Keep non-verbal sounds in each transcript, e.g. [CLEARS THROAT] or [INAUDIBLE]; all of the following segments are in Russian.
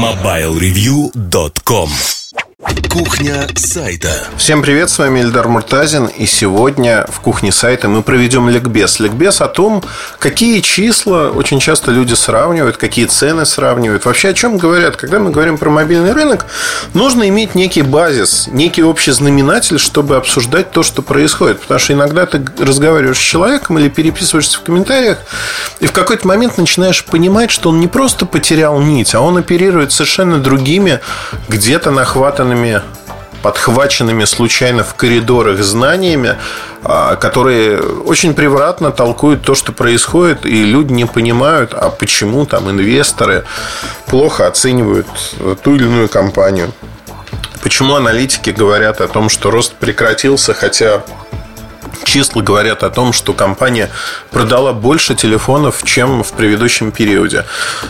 MobileReview.com Кухня сайта. Всем привет, с вами Эльдар Муртазин. И сегодня в кухне сайта мы проведем ликбез. Ликбез о том, какие числа очень часто люди сравнивают, какие цены сравнивают. Вообще о чем говорят? Когда мы говорим про мобильный рынок, нужно иметь некий базис, некий общий знаменатель, чтобы обсуждать то, что происходит. Потому что иногда ты разговариваешь с человеком или переписываешься в комментариях, и в какой-то момент начинаешь понимать, что он не просто потерял нить, а он оперирует совершенно другими, где-то нахватанными подхваченными случайно в коридорах знаниями, а, которые очень превратно толкуют то, что происходит, и люди не понимают, а почему там инвесторы плохо оценивают ту или иную компанию. Почему аналитики говорят о том, что рост прекратился, хотя числа говорят о том, что компания продала больше телефонов, чем в предыдущем периоде.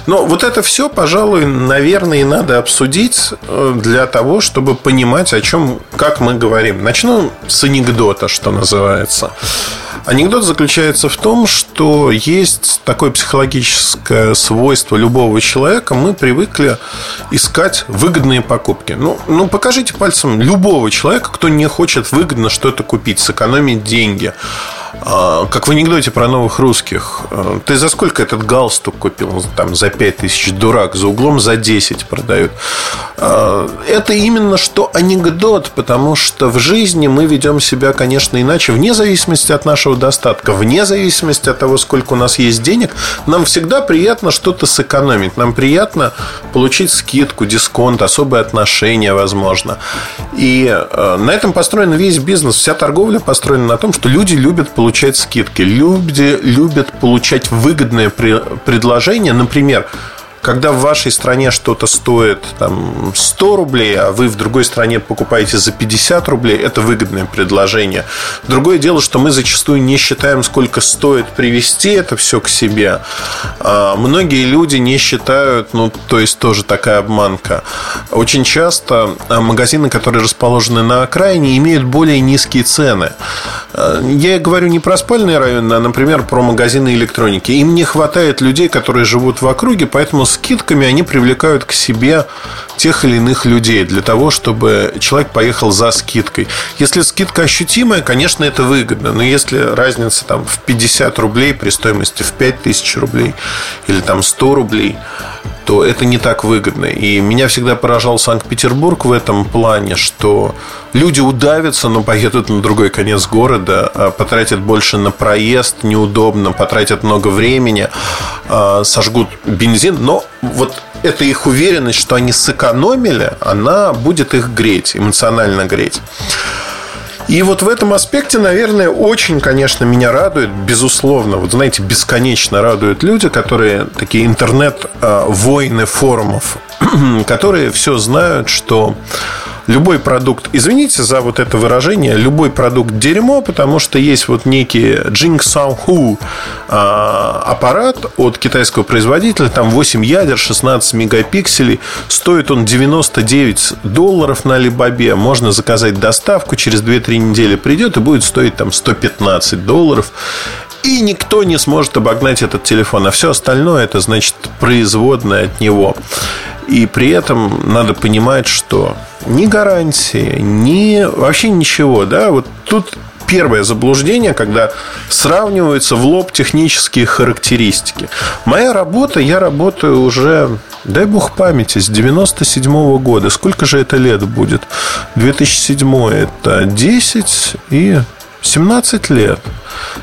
Но вот это все, пожалуй, наверное, и надо обсудить э, для того, чтобы понимать, о чем, как мы говорим. Начну с анекдота, что называется. Анекдот заключается в том, что есть такое психологическое свойство любого человека. Мы привыкли искать выгодные покупки. Ну, ну покажите пальцем любого человека, кто не хочет выгодно что-то купить, сэкономить деньги. А, как в анекдоте про новых русских. А, ты за сколько этот галстук купил? Там за 5 тысяч. Дурак. За углом за 10 продают. А, это именно что анекдот, потому что в жизни мы ведем себя, конечно, иначе. Вне зависимости от нашего достатка, вне зависимости от того, сколько у нас есть денег, нам всегда приятно что-то сэкономить. Нам приятно получить скидку, дисконт, особые отношения, возможно. И на этом построен весь бизнес. Вся торговля построена на том, что люди любят получать получать скидки. Люди любят получать выгодное предложение. Например, когда в вашей стране что-то стоит там, 100 рублей, а вы в другой стране покупаете за 50 рублей, это выгодное предложение. Другое дело, что мы зачастую не считаем, сколько стоит привести это все к себе. А многие люди не считают, ну, то есть тоже такая обманка. Очень часто а, магазины, которые расположены на окраине, имеют более низкие цены. Я говорю не про спальные районы, а, например, про магазины электроники. Им не хватает людей, которые живут в округе, поэтому скидками они привлекают к себе тех или иных людей для того, чтобы человек поехал за скидкой. Если скидка ощутимая, конечно, это выгодно. Но если разница там, в 50 рублей при стоимости в 5000 рублей или там 100 рублей, то это не так выгодно. И меня всегда поражал Санкт-Петербург в этом плане, что люди удавятся, но поедут на другой конец города, а потратят больше на проезд, неудобно, потратят много времени, а, сожгут бензин, но вот эта их уверенность, что они сэкономили, она будет их греть, эмоционально греть. И вот в этом аспекте, наверное, очень, конечно, меня радует, безусловно, вот знаете, бесконечно радуют люди, которые такие интернет-воины форумов, [CLEARS THROAT] которые все знают, что любой продукт, извините за вот это выражение, любой продукт дерьмо, потому что есть вот некий Jingshao а, аппарат от китайского производителя, там 8 ядер, 16 мегапикселей, стоит он 99 долларов на Алибабе, можно заказать доставку, через 2-3 недели придет и будет стоить там 115 долларов. И никто не сможет обогнать этот телефон. А все остальное это значит производное от него. И при этом надо понимать, что ни гарантии, ни вообще ничего, да, вот тут первое заблуждение, когда сравниваются в лоб технические характеристики. Моя работа, я работаю уже, дай бог памяти, с 97 -го года. Сколько же это лет будет? 2007 это 10 и 17 лет.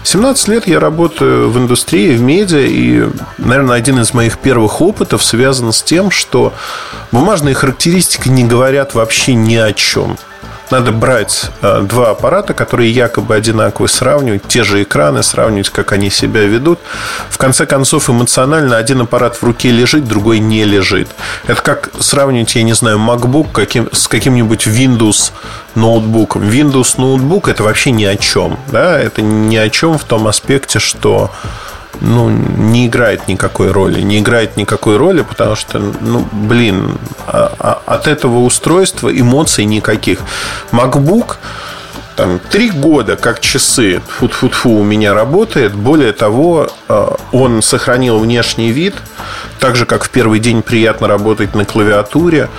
17 лет я работаю в индустрии, в медиа, и, наверное, один из моих первых опытов связан с тем, что бумажные характеристики не говорят вообще ни о чем надо брать э, два аппарата, которые якобы одинаковые, сравнивать те же экраны, сравнивать, как они себя ведут. В конце концов, эмоционально один аппарат в руке лежит, другой не лежит. Это как сравнивать, я не знаю, MacBook каким, с каким-нибудь Windows ноутбуком. Windows ноутбук это вообще ни о чем. Да? Это ни о чем в том аспекте, что ну, не играет никакой роли. Не играет никакой роли, потому что, ну, блин, а, а, от этого устройства эмоций никаких. MacBook там три года как часы фу фу фу у меня работает. Более того, а, он сохранил внешний вид. так же, как в первый день приятно работать на клавиатуре,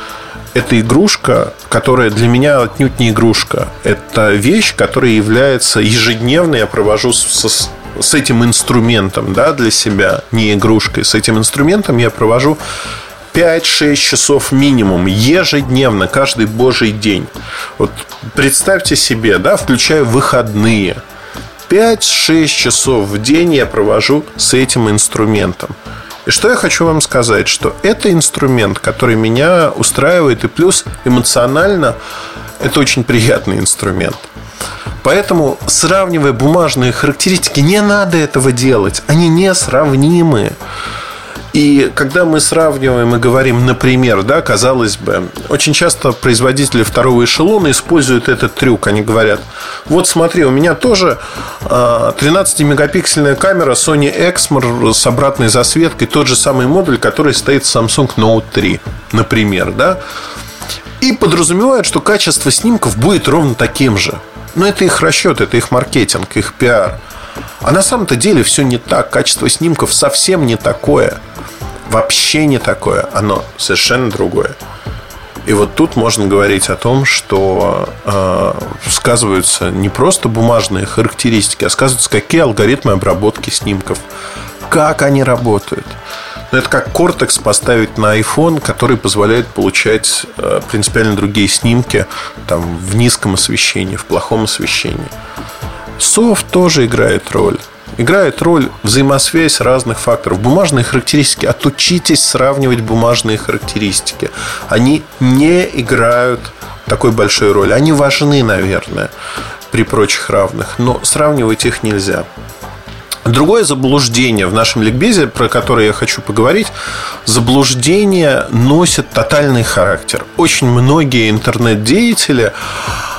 это игрушка, которая для меня отнюдь не игрушка. Это вещь, которая является ежедневно, я провожу со, с этим инструментом да, для себя, не игрушкой. С этим инструментом я провожу 5-6 часов минимум ежедневно, каждый божий день. Вот представьте себе, да, включая выходные. 5-6 часов в день я провожу с этим инструментом. И что я хочу вам сказать, что это инструмент, который меня устраивает, и плюс эмоционально это очень приятный инструмент. Поэтому, сравнивая бумажные характеристики, не надо этого делать. Они несравнимы. И когда мы сравниваем и говорим, например, да, казалось бы, очень часто производители второго эшелона используют этот трюк. Они говорят, вот смотри, у меня тоже 13-мегапиксельная а, камера Sony Exmor с обратной засветкой, тот же самый модуль, который стоит в Samsung Note 3, например, да. И подразумевают, что качество снимков будет ровно таким же. Но это их расчет, это их маркетинг, их пиар. А на самом-то деле все не так. Качество снимков совсем не такое. Вообще не такое. Оно совершенно другое. И вот тут можно говорить о том, что э, сказываются не просто бумажные характеристики, а сказываются какие алгоритмы обработки снимков, как они работают. Но это как кортекс поставить на iPhone, который позволяет получать э, принципиально другие снимки там, в низком освещении, в плохом освещении. Софт тоже играет роль. Играет роль взаимосвязь разных факторов. Бумажные характеристики. Отучитесь сравнивать бумажные характеристики. Они не играют такой большой роли. Они важны, наверное, при прочих равных, но сравнивать их нельзя. Другое заблуждение в нашем ликбезе, про которое я хочу поговорить, заблуждение носит тотальный характер. Очень многие интернет-деятели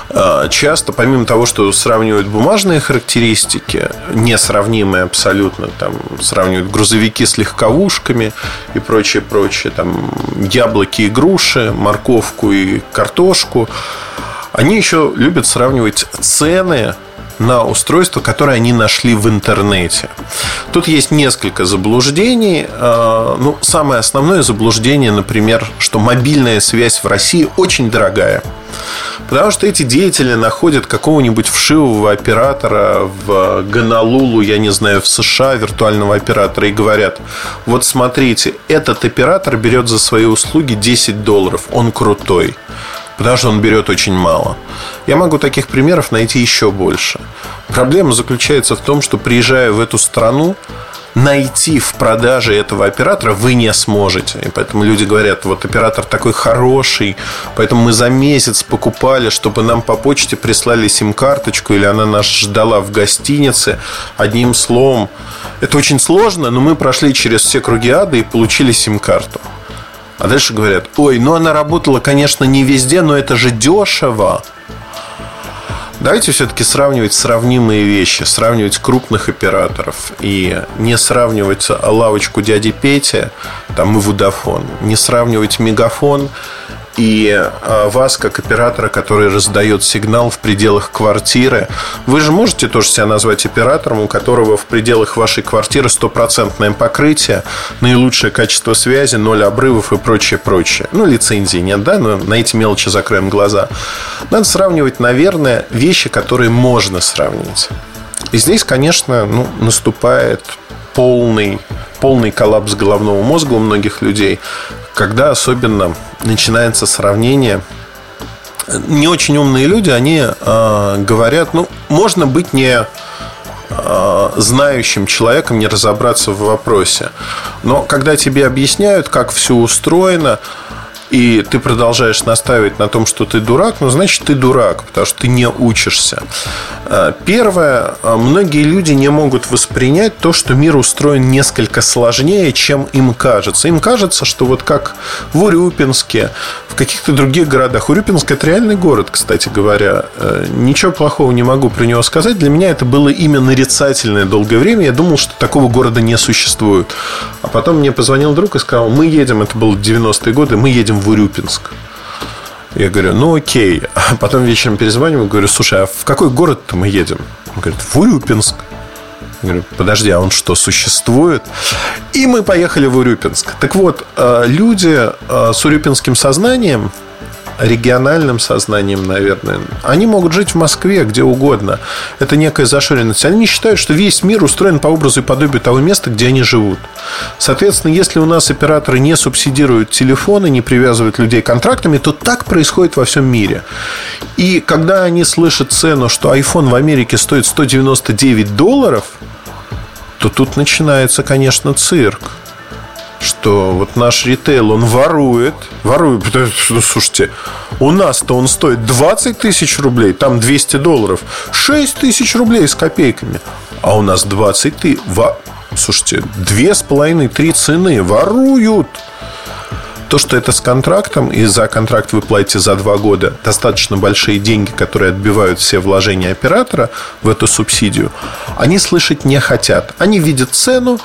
а, часто, помимо того, что сравнивают бумажные характеристики, несравнимые абсолютно, там, сравнивают грузовики с легковушками и прочее, прочее, там, яблоки и груши, морковку и картошку, они еще любят сравнивать цены на устройство, которое они нашли в интернете. Тут есть несколько заблуждений. А, ну, самое основное заблуждение, например, что мобильная связь в России очень дорогая. Потому что эти деятели находят какого-нибудь вшивого оператора в Гонолулу, я не знаю, в США, виртуального оператора, и говорят, вот смотрите, этот оператор берет за свои услуги 10 долларов, он крутой потому что он берет очень мало. Я могу таких примеров найти еще больше. Проблема заключается в том, что приезжая в эту страну, найти в продаже этого оператора вы не сможете. И поэтому люди говорят, вот оператор такой хороший, поэтому мы за месяц покупали, чтобы нам по почте прислали сим-карточку, или она нас ждала в гостинице. Одним словом, это очень сложно, но мы прошли через все круги ада и получили сим-карту. А дальше говорят, ой, ну она работала, конечно, не везде, но это же дешево. Давайте все-таки сравнивать сравнимые вещи, сравнивать крупных операторов и не сравнивать лавочку дяди Пети, там и Водофон, не сравнивать Мегафон и а, вас, как оператора, который раздает сигнал в пределах квартиры. Вы же можете тоже себя назвать оператором, у которого в пределах вашей квартиры стопроцентное покрытие, наилучшее качество связи, ноль обрывов и прочее, прочее. Ну, лицензии нет, да, но на эти мелочи закроем глаза. Надо сравнивать, наверное, вещи, которые можно сравнить. И здесь, конечно, ну, наступает полный, полный коллапс головного мозга у многих людей, когда особенно начинается сравнение не очень умные люди, они э, говорят, ну, можно быть не э, знающим человеком, не разобраться в вопросе. Но когда тебе объясняют, как все устроено, и ты продолжаешь настаивать на том, что ты дурак, ну, значит, ты дурак, потому что ты не учишься. А, первое, а, многие люди не могут воспринять то, что мир устроен несколько сложнее, чем им кажется. Им кажется, что вот как в Урюпинске, в каких-то других городах. Урюпинск – это реальный город, кстати говоря. Э, ничего плохого не могу про него сказать. Для меня это было именно нарицательное долгое время. Я думал, что такого города не существует. А потом мне позвонил друг и сказал, мы едем, это было 90-е годы, мы едем в Урюпинск. Я говорю, ну окей. А потом вечером перезваниваю, говорю, слушай, а в какой город-то мы едем? Он говорит, в Урюпинск. Я говорю, подожди, а он что, существует? И мы поехали в Урюпинск. Так вот, э, люди э, с урюпинским сознанием региональным сознанием, наверное. Они могут жить в Москве, где угодно. Это некая зашоренность. Они считают, что весь мир устроен по образу и подобию того места, где они живут. Соответственно, если у нас операторы не субсидируют телефоны, не привязывают людей контрактами, то так происходит во всем мире. И когда они слышат цену, что iPhone в Америке стоит 199 долларов, то тут начинается, конечно, цирк что вот наш ритейл, он ворует, ворует, ну, слушайте, у нас-то он стоит 20 тысяч рублей, там 200 долларов, 6 тысяч рублей с копейками, а у нас 20 тысяч, слушайте, две с половиной, три цены, воруют. То, что это с контрактом, и за контракт вы платите за два года достаточно большие деньги, которые отбивают все вложения оператора в эту субсидию, они слышать не хотят. Они видят цену,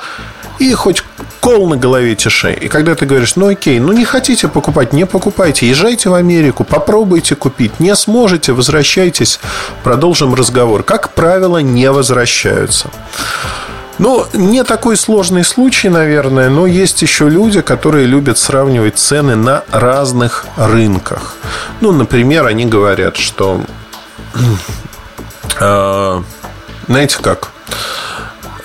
и хоть кол на голове тиши. И когда ты говоришь, ну окей, ну не хотите покупать, не покупайте, езжайте в Америку, попробуйте купить, не сможете, возвращайтесь, продолжим разговор. Как правило, не возвращаются. Ну, не такой сложный случай, наверное, но есть еще люди, которые любят сравнивать цены на разных рынках. Ну, например, они говорят, что... [CLEARS THROAT] Э, знаете как?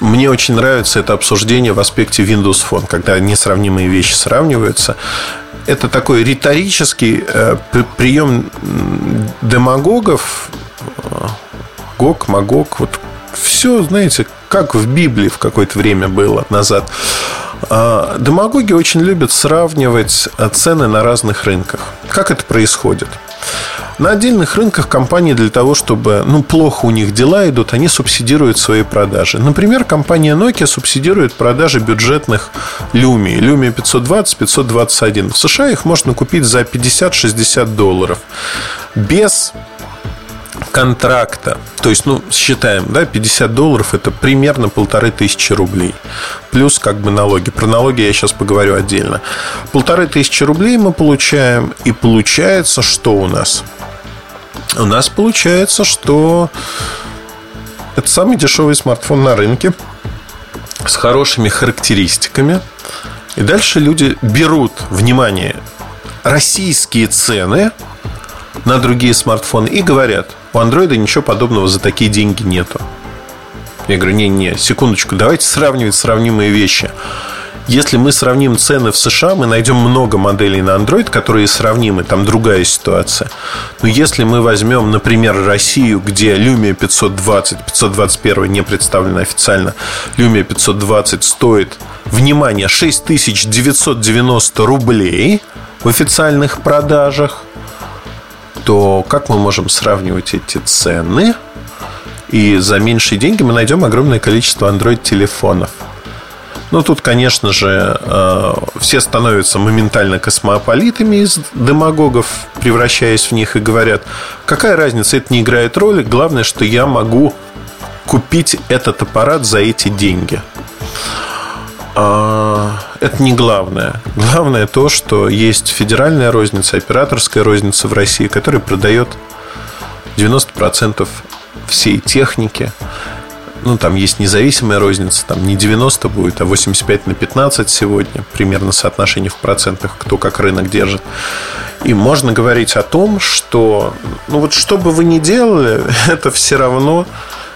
Мне очень нравится это обсуждение в аспекте Windows Phone, когда несравнимые вещи сравниваются. Это такой риторический э, прием демагогов, Гог, Магог, вот все, знаете, как в Библии в какое-то время было назад. А, демагоги очень любят сравнивать цены на разных рынках. Как это происходит? На отдельных рынках компании для того, чтобы ну, плохо у них дела идут, они субсидируют свои продажи. Например, компания Nokia субсидирует продажи бюджетных Lumia. Lumia 520, 521. В США их можно купить за 50-60 долларов. Без контракта. То есть, ну, считаем, да, 50 долларов это примерно полторы тысячи рублей. Плюс как бы налоги. Про налоги я сейчас поговорю отдельно. Полторы тысячи рублей мы получаем. И получается, что у нас? У нас получается, что это самый дешевый смартфон на рынке с хорошими характеристиками. И дальше люди берут, внимание, российские цены на другие смартфоны и говорят – у андроида ничего подобного за такие деньги нету. Я говорю, не-не, секундочку, давайте сравнивать сравнимые вещи. Если мы сравним цены в США, мы найдем много моделей на Android, которые сравнимы, там другая ситуация. Но если мы возьмем, например, Россию, где Lumia 520, 521 не представлена официально, Lumia 520 стоит, внимание, 6990 рублей в официальных продажах – то как мы можем сравнивать эти цены? И за меньшие деньги мы найдем огромное количество Android-телефонов. Ну, тут, конечно же, э, все становятся моментально космополитами из демагогов, превращаясь в них и говорят, какая разница, это не играет роли, главное, что я могу купить этот аппарат за эти деньги. А, это не главное. Главное то, что есть федеральная розница, операторская розница в России, которая продает 90% всей техники. Ну, там есть независимая розница, там не 90 будет, а 85 на 15 сегодня, примерно соотношение в процентах, кто как рынок держит. И можно говорить о том, что, ну вот что бы вы ни делали, [LAUGHS] это все равно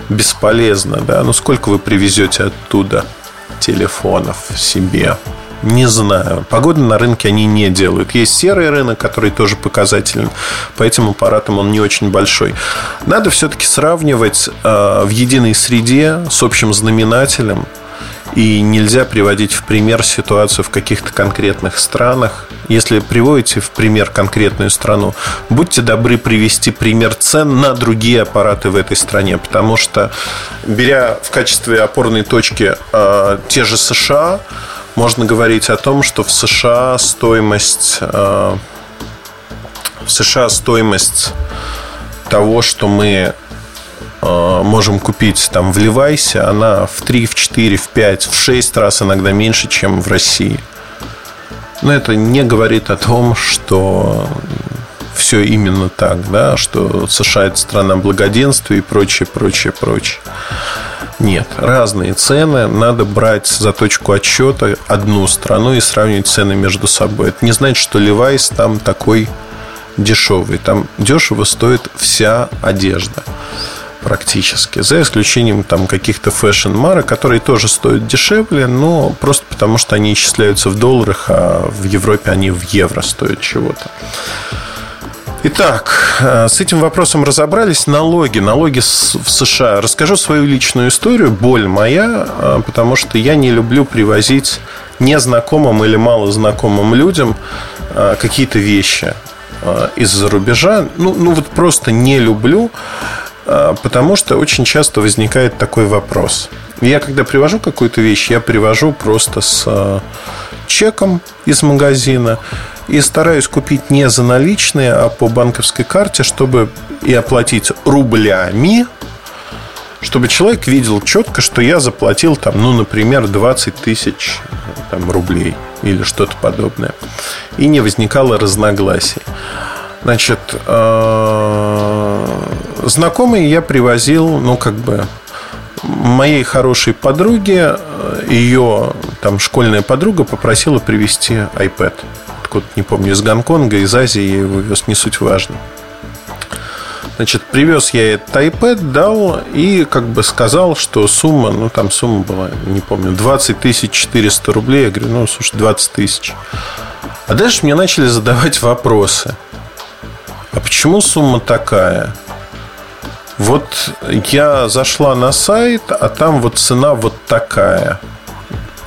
бесполезно, да, ну сколько вы привезете оттуда – телефонов себе. Не знаю. Погоды на рынке они не делают. Есть серый рынок, который тоже показателен. По этим аппаратам он не очень большой. Надо все-таки сравнивать э, в единой среде с общим знаменателем и нельзя приводить в пример ситуацию в каких-то конкретных странах. Если приводите в пример конкретную страну, будьте добры привести пример цен на другие аппараты в этой стране. Потому что, беря в качестве опорной точки э, те же США, можно говорить о том, что в США стоимость э, в США стоимость того, что мы можем купить там в Левайсе, она в 3, в 4, в 5, в 6 раз иногда меньше, чем в России. Но это не говорит о том, что все именно так, да, что США это страна благоденствия и прочее, прочее, прочее. Нет, разные цены. Надо брать за точку отсчета одну страну и сравнивать цены между собой. Это не значит, что Levi's там такой дешевый. Там дешево стоит вся одежда практически. За исключением там каких-то fashion -марок, которые тоже стоят дешевле, но просто потому, что они исчисляются в долларах, а в Европе они в евро стоят чего-то. Итак, э, с этим вопросом разобрались. Налоги. Налоги в США. Расскажу свою личную историю. Боль моя, э, потому что я не люблю привозить незнакомым или малознакомым людям э, какие-то вещи из-за рубежа. Ну, ну вот просто не люблю, потому что очень часто возникает такой вопрос. Я когда привожу какую-то вещь, я привожу просто с чеком из магазина и стараюсь купить не за наличные, а по банковской карте, чтобы и оплатить рублями, чтобы человек видел четко, что я заплатил там, ну, например, 20 тысяч там, рублей или что-то подобное. И не возникало разногласий. Значит, э, знакомые я привозил, ну, как бы, моей хорошей подруге, ее там школьная подруга попросила привезти iPad откуда не помню, из Гонконга, из Азии я его вез, не суть важно. Значит, привез я этот iPad, дал и как бы сказал, что сумма, ну там сумма была, не помню, 20 тысяч 400 рублей. Я говорю, ну слушай, 20 тысяч. А дальше мне начали задавать вопросы. А почему сумма такая? Вот я зашла на сайт, а там вот цена вот такая –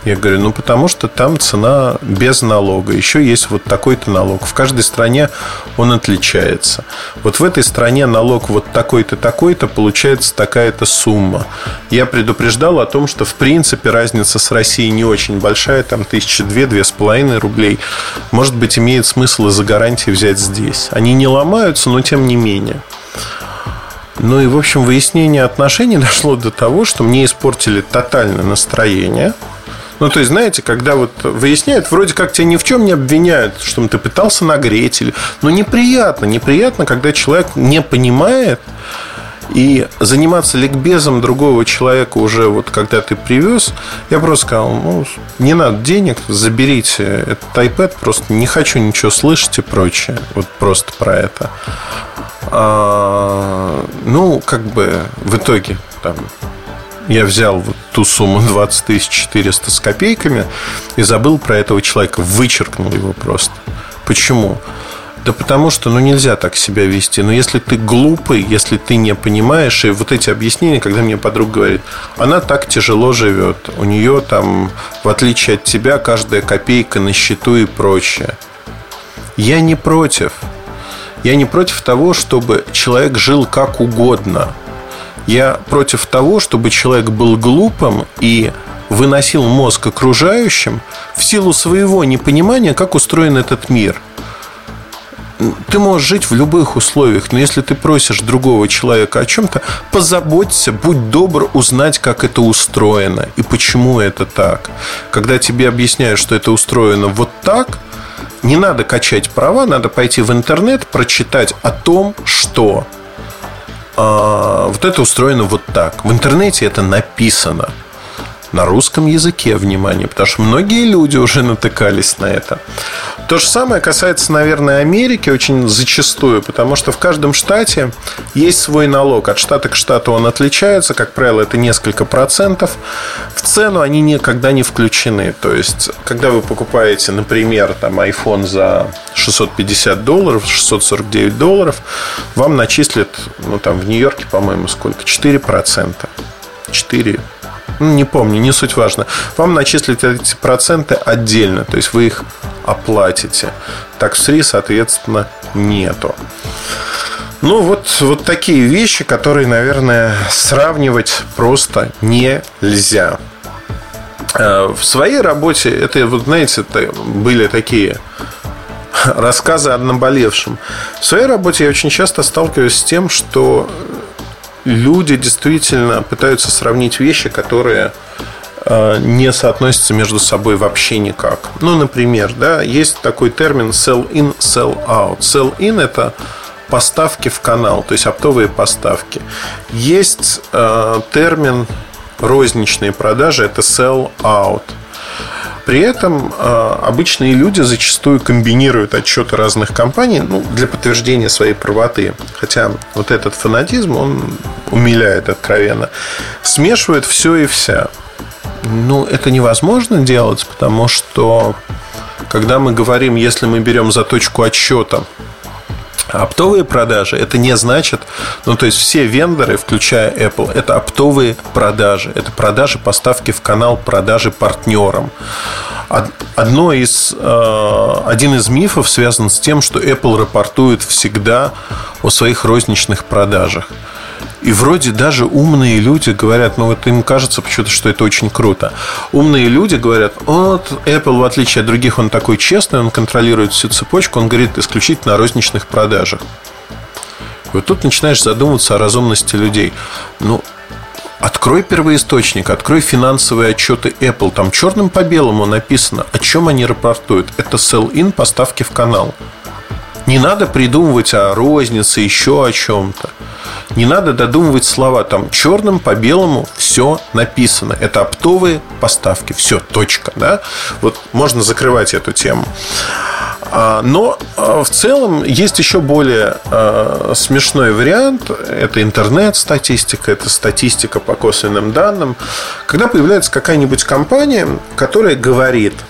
я говорю, ну потому что там цена без налога. Еще есть вот такой-то налог. В каждой стране он отличается. Вот в этой стране налог вот такой-то, такой-то, получается такая-то сумма. Я предупреждал о том, что в принципе разница с Россией не очень большая, там тысяча две, две с половиной рублей. Может быть, имеет смысл из-за гарантии взять здесь. Они не ломаются, но тем не менее. Ну и, в общем, выяснение отношений дошло до того, что мне испортили тотальное настроение – ну, то есть, знаете, когда вот выясняют, вроде как тебя ни в чем не обвиняют, что ты пытался нагреть. Или... Но неприятно, неприятно, когда человек не понимает, и заниматься ликбезом другого человека уже вот когда ты привез, я просто сказал, ну, не надо денег, заберите этот iPad, просто не хочу ничего слышать и прочее. Вот просто про это. А, ну, как бы в итоге там я взял вот ту сумму [LAUGHS] 20 400 с копейками и забыл про этого человека, вычеркнул его просто. Почему? Да потому что, ну, нельзя так себя вести. Но если ты глупый, если ты не понимаешь, и вот эти объяснения, когда мне подруга говорит, она так тяжело живет, у нее там, в отличие от тебя, каждая копейка на счету и прочее. Я не против. Я не против того, чтобы человек жил как угодно – я против того, чтобы человек был глупым и выносил мозг окружающим в силу своего непонимания, как устроен этот мир. Ты можешь жить в любых условиях, но если ты просишь другого человека о чем-то, позаботься, будь добр узнать, как это устроено и почему это так. Когда тебе объясняют, что это устроено вот так, не надо качать права, надо пойти в интернет, прочитать о том, что а, вот это устроено вот так. В интернете это написано на русском языке, внимание, потому что многие люди уже натыкались на это. То же самое касается, наверное, Америки очень зачастую, потому что в каждом штате есть свой налог. От штата к штату он отличается, как правило, это несколько процентов. В цену они никогда не включены. То есть, когда вы покупаете, например, там iPhone за 650 долларов, 649 долларов, вам начислят, ну там в Нью-Йорке, по-моему, сколько? 4 процента. 4 ну, не помню, не суть важно. Вам начислят эти проценты отдельно, то есть вы их оплатите. Так фри, соответственно, нету. Ну, вот, вот такие вещи, которые, наверное, сравнивать просто нельзя. Э, в своей работе, это, вот знаете, были такие рассказы о наболевшем. В своей работе я очень часто сталкиваюсь с тем, что люди действительно пытаются сравнить вещи, которые э, не соотносятся между собой вообще никак. Ну, например, да, есть такой термин sell in, sell out. Sell in это поставки в канал, то есть оптовые поставки. Есть э, термин розничные продажи – это sell out. При этом э, обычные люди зачастую комбинируют отчеты разных компаний ну, для подтверждения своей правоты. Хотя вот этот фанатизм, он умиляет откровенно. Смешивают все и вся. Ну, это невозможно делать, потому что когда мы говорим, если мы берем за точку отсчета Оптовые продажи это не значит, ну то есть все вендоры, включая Apple, это оптовые продажи, это продажи поставки в канал продажи партнерам. Одно из, э, один из мифов связан с тем, что Apple рапортует всегда о своих розничных продажах. И вроде даже умные люди говорят, ну вот им кажется почему-то, что это очень круто. Умные люди говорят, вот Apple, в отличие от других, он такой честный, он контролирует всю цепочку, он говорит исключительно о розничных продажах. Вот тут начинаешь задумываться о разумности людей. Ну, Открой первоисточник, открой финансовые отчеты Apple. Там черным по белому написано, о чем они рапортуют. Это sell-in поставки в канал. Не надо придумывать о рознице, еще о чем-то. Не надо додумывать слова. Там черным по белому все написано. Это оптовые поставки. Все, точка. Да? Вот можно закрывать эту тему. А, но а, в целом есть еще более а, смешной вариант. Это интернет-статистика, это статистика по косвенным данным. Когда появляется какая-нибудь компания, которая говорит –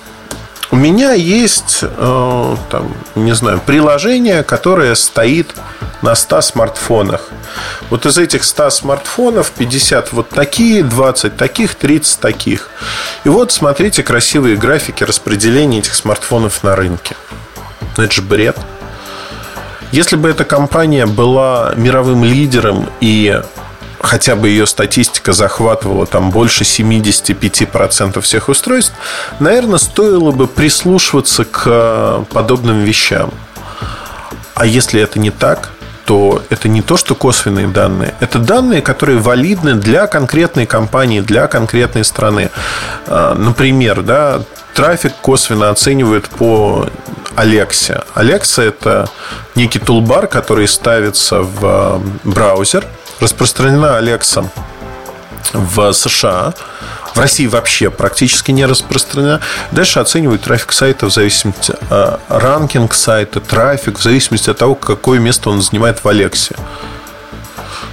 у меня есть, э, там, не знаю, приложение, которое стоит на 100 смартфонах. Вот из этих 100 смартфонов 50 вот такие, 20 таких, 30 таких. И вот смотрите красивые графики распределения этих смартфонов на рынке. Ну, это же бред. Если бы эта компания была мировым лидером и хотя бы ее статистика захватывала там больше 75% всех устройств, наверное, стоило бы прислушиваться к э, подобным вещам. А если это не так, то это не то, что косвенные данные. Это данные, которые валидны для конкретной компании, для конкретной страны. Э, например, да, трафик косвенно оценивают по Alexa. Alexa – это некий тулбар, который ставится в э, браузер – распространена Alexa в США. В России вообще практически не распространена. Дальше оценивают трафик сайта в зависимости от э, ранкинг сайта, трафик, в зависимости от того, какое место он занимает в Алексе.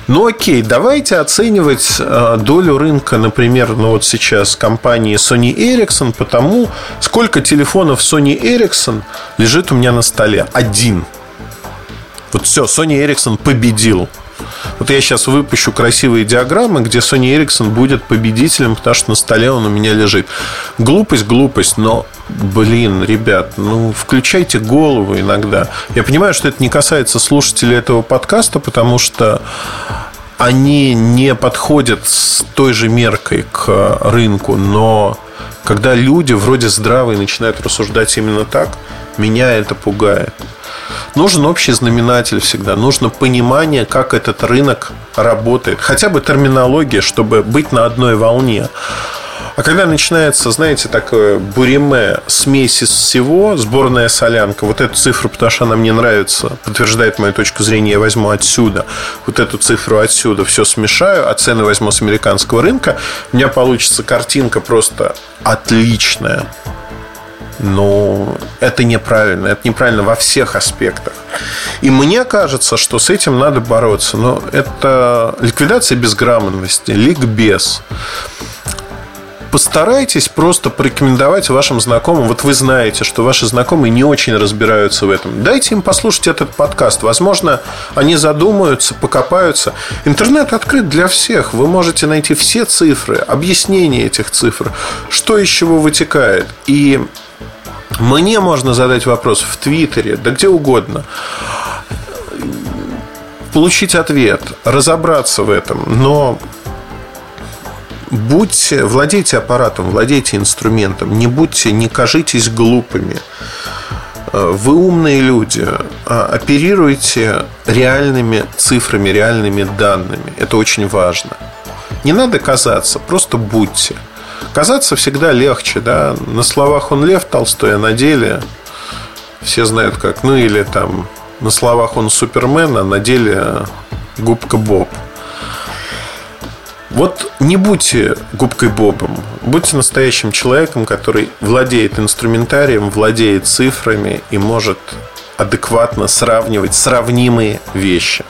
Ну окей, давайте оценивать э, долю рынка, например, ну вот сейчас компании Sony Ericsson по тому, сколько телефонов Sony Ericsson лежит у меня на столе. Один. Вот все, Sony Ericsson победил. Вот я сейчас выпущу красивые диаграммы, где Sony Ericsson будет победителем, потому что на столе он у меня лежит. Глупость, глупость, но Блин, ребят, ну включайте голову иногда. Я понимаю, что это не касается слушателей этого подкаста, потому что они не подходят с той же меркой к рынку, но когда люди вроде здравые начинают рассуждать именно так, меня это пугает. Нужен общий знаменатель всегда. Нужно понимание, как этот рынок работает. Хотя бы терминология, чтобы быть на одной волне. А когда начинается, знаете, такое буриме, смесь из всего, сборная солянка, вот эту цифру, потому что она мне нравится, подтверждает мою точку зрения, я возьму отсюда, вот эту цифру отсюда, все смешаю, а цены возьму с американского рынка, у меня получится картинка просто отличная. Но это неправильно. Это неправильно во всех аспектах. И мне кажется, что с этим надо бороться. Но это ликвидация безграмотности, ликбез. Постарайтесь просто порекомендовать вашим знакомым. Вот вы знаете, что ваши знакомые не очень разбираются в этом. Дайте им послушать этот подкаст. Возможно, они задумаются, покопаются. Интернет открыт для всех. Вы можете найти все цифры, объяснение этих цифр, что из чего вытекает. И мне можно задать вопрос в Твиттере, да где угодно. Получить ответ, разобраться в этом. Но будьте, владейте аппаратом, владейте инструментом, не будьте, не кажитесь глупыми. Вы умные люди, оперируйте реальными цифрами, реальными данными. Это очень важно. Не надо казаться, просто будьте. Казаться всегда легче, да. На словах он Лев Толстой, а на деле все знают как. Ну или там на словах он Супермен, а на деле губка Боб. Вот не будьте губкой Бобом, будьте настоящим человеком, который владеет инструментарием, владеет цифрами и может адекватно сравнивать сравнимые вещи.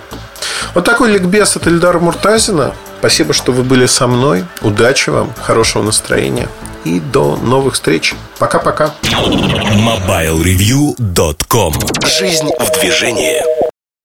Вот такой ликбез от Эльдара Муртазина. Спасибо, что вы были со мной. Удачи вам, хорошего настроения и до новых встреч. Пока-пока. MobileReview.com Жизнь в движении.